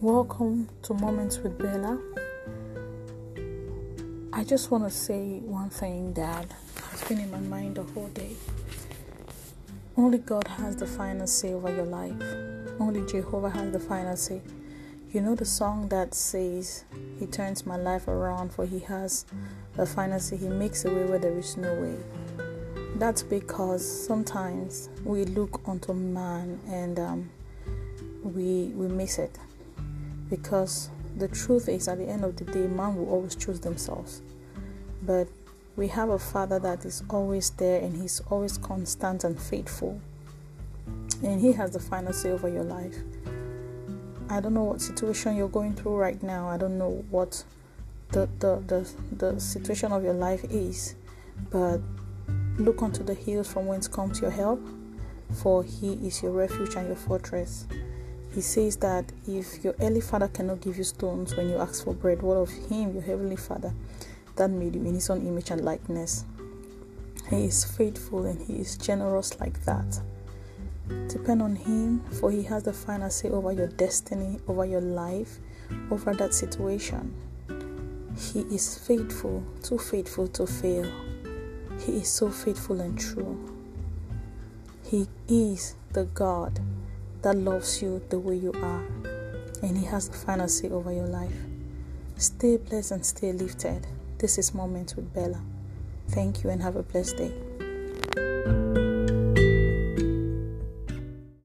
welcome to Moments with Bella. I just want to say one thing that has been in my mind the whole day. Only God has the final say over your life. Only Jehovah has the final say. You know the song that says, He turns my life around, for He has the final say. He makes a way where there is no way. That's because sometimes we look onto man and um, we we miss it because the truth is at the end of the day man will always choose themselves. But we have a father that is always there and he's always constant and faithful. And he has the final say over your life. I don't know what situation you're going through right now. I don't know what the the the, the situation of your life is. But look unto the hills from whence comes your help for he is your refuge and your fortress he says that if your earthly father cannot give you stones when you ask for bread, what of him, your heavenly father, that made you in his own image and likeness? He is faithful and he is generous like that. Depend on him, for he has the final say over your destiny, over your life, over that situation. He is faithful, too faithful to fail. He is so faithful and true. He is the God that loves you the way you are, and He has the final say over your life. Stay blessed and stay lifted. This is Moments with Bella. Thank you and have a blessed day.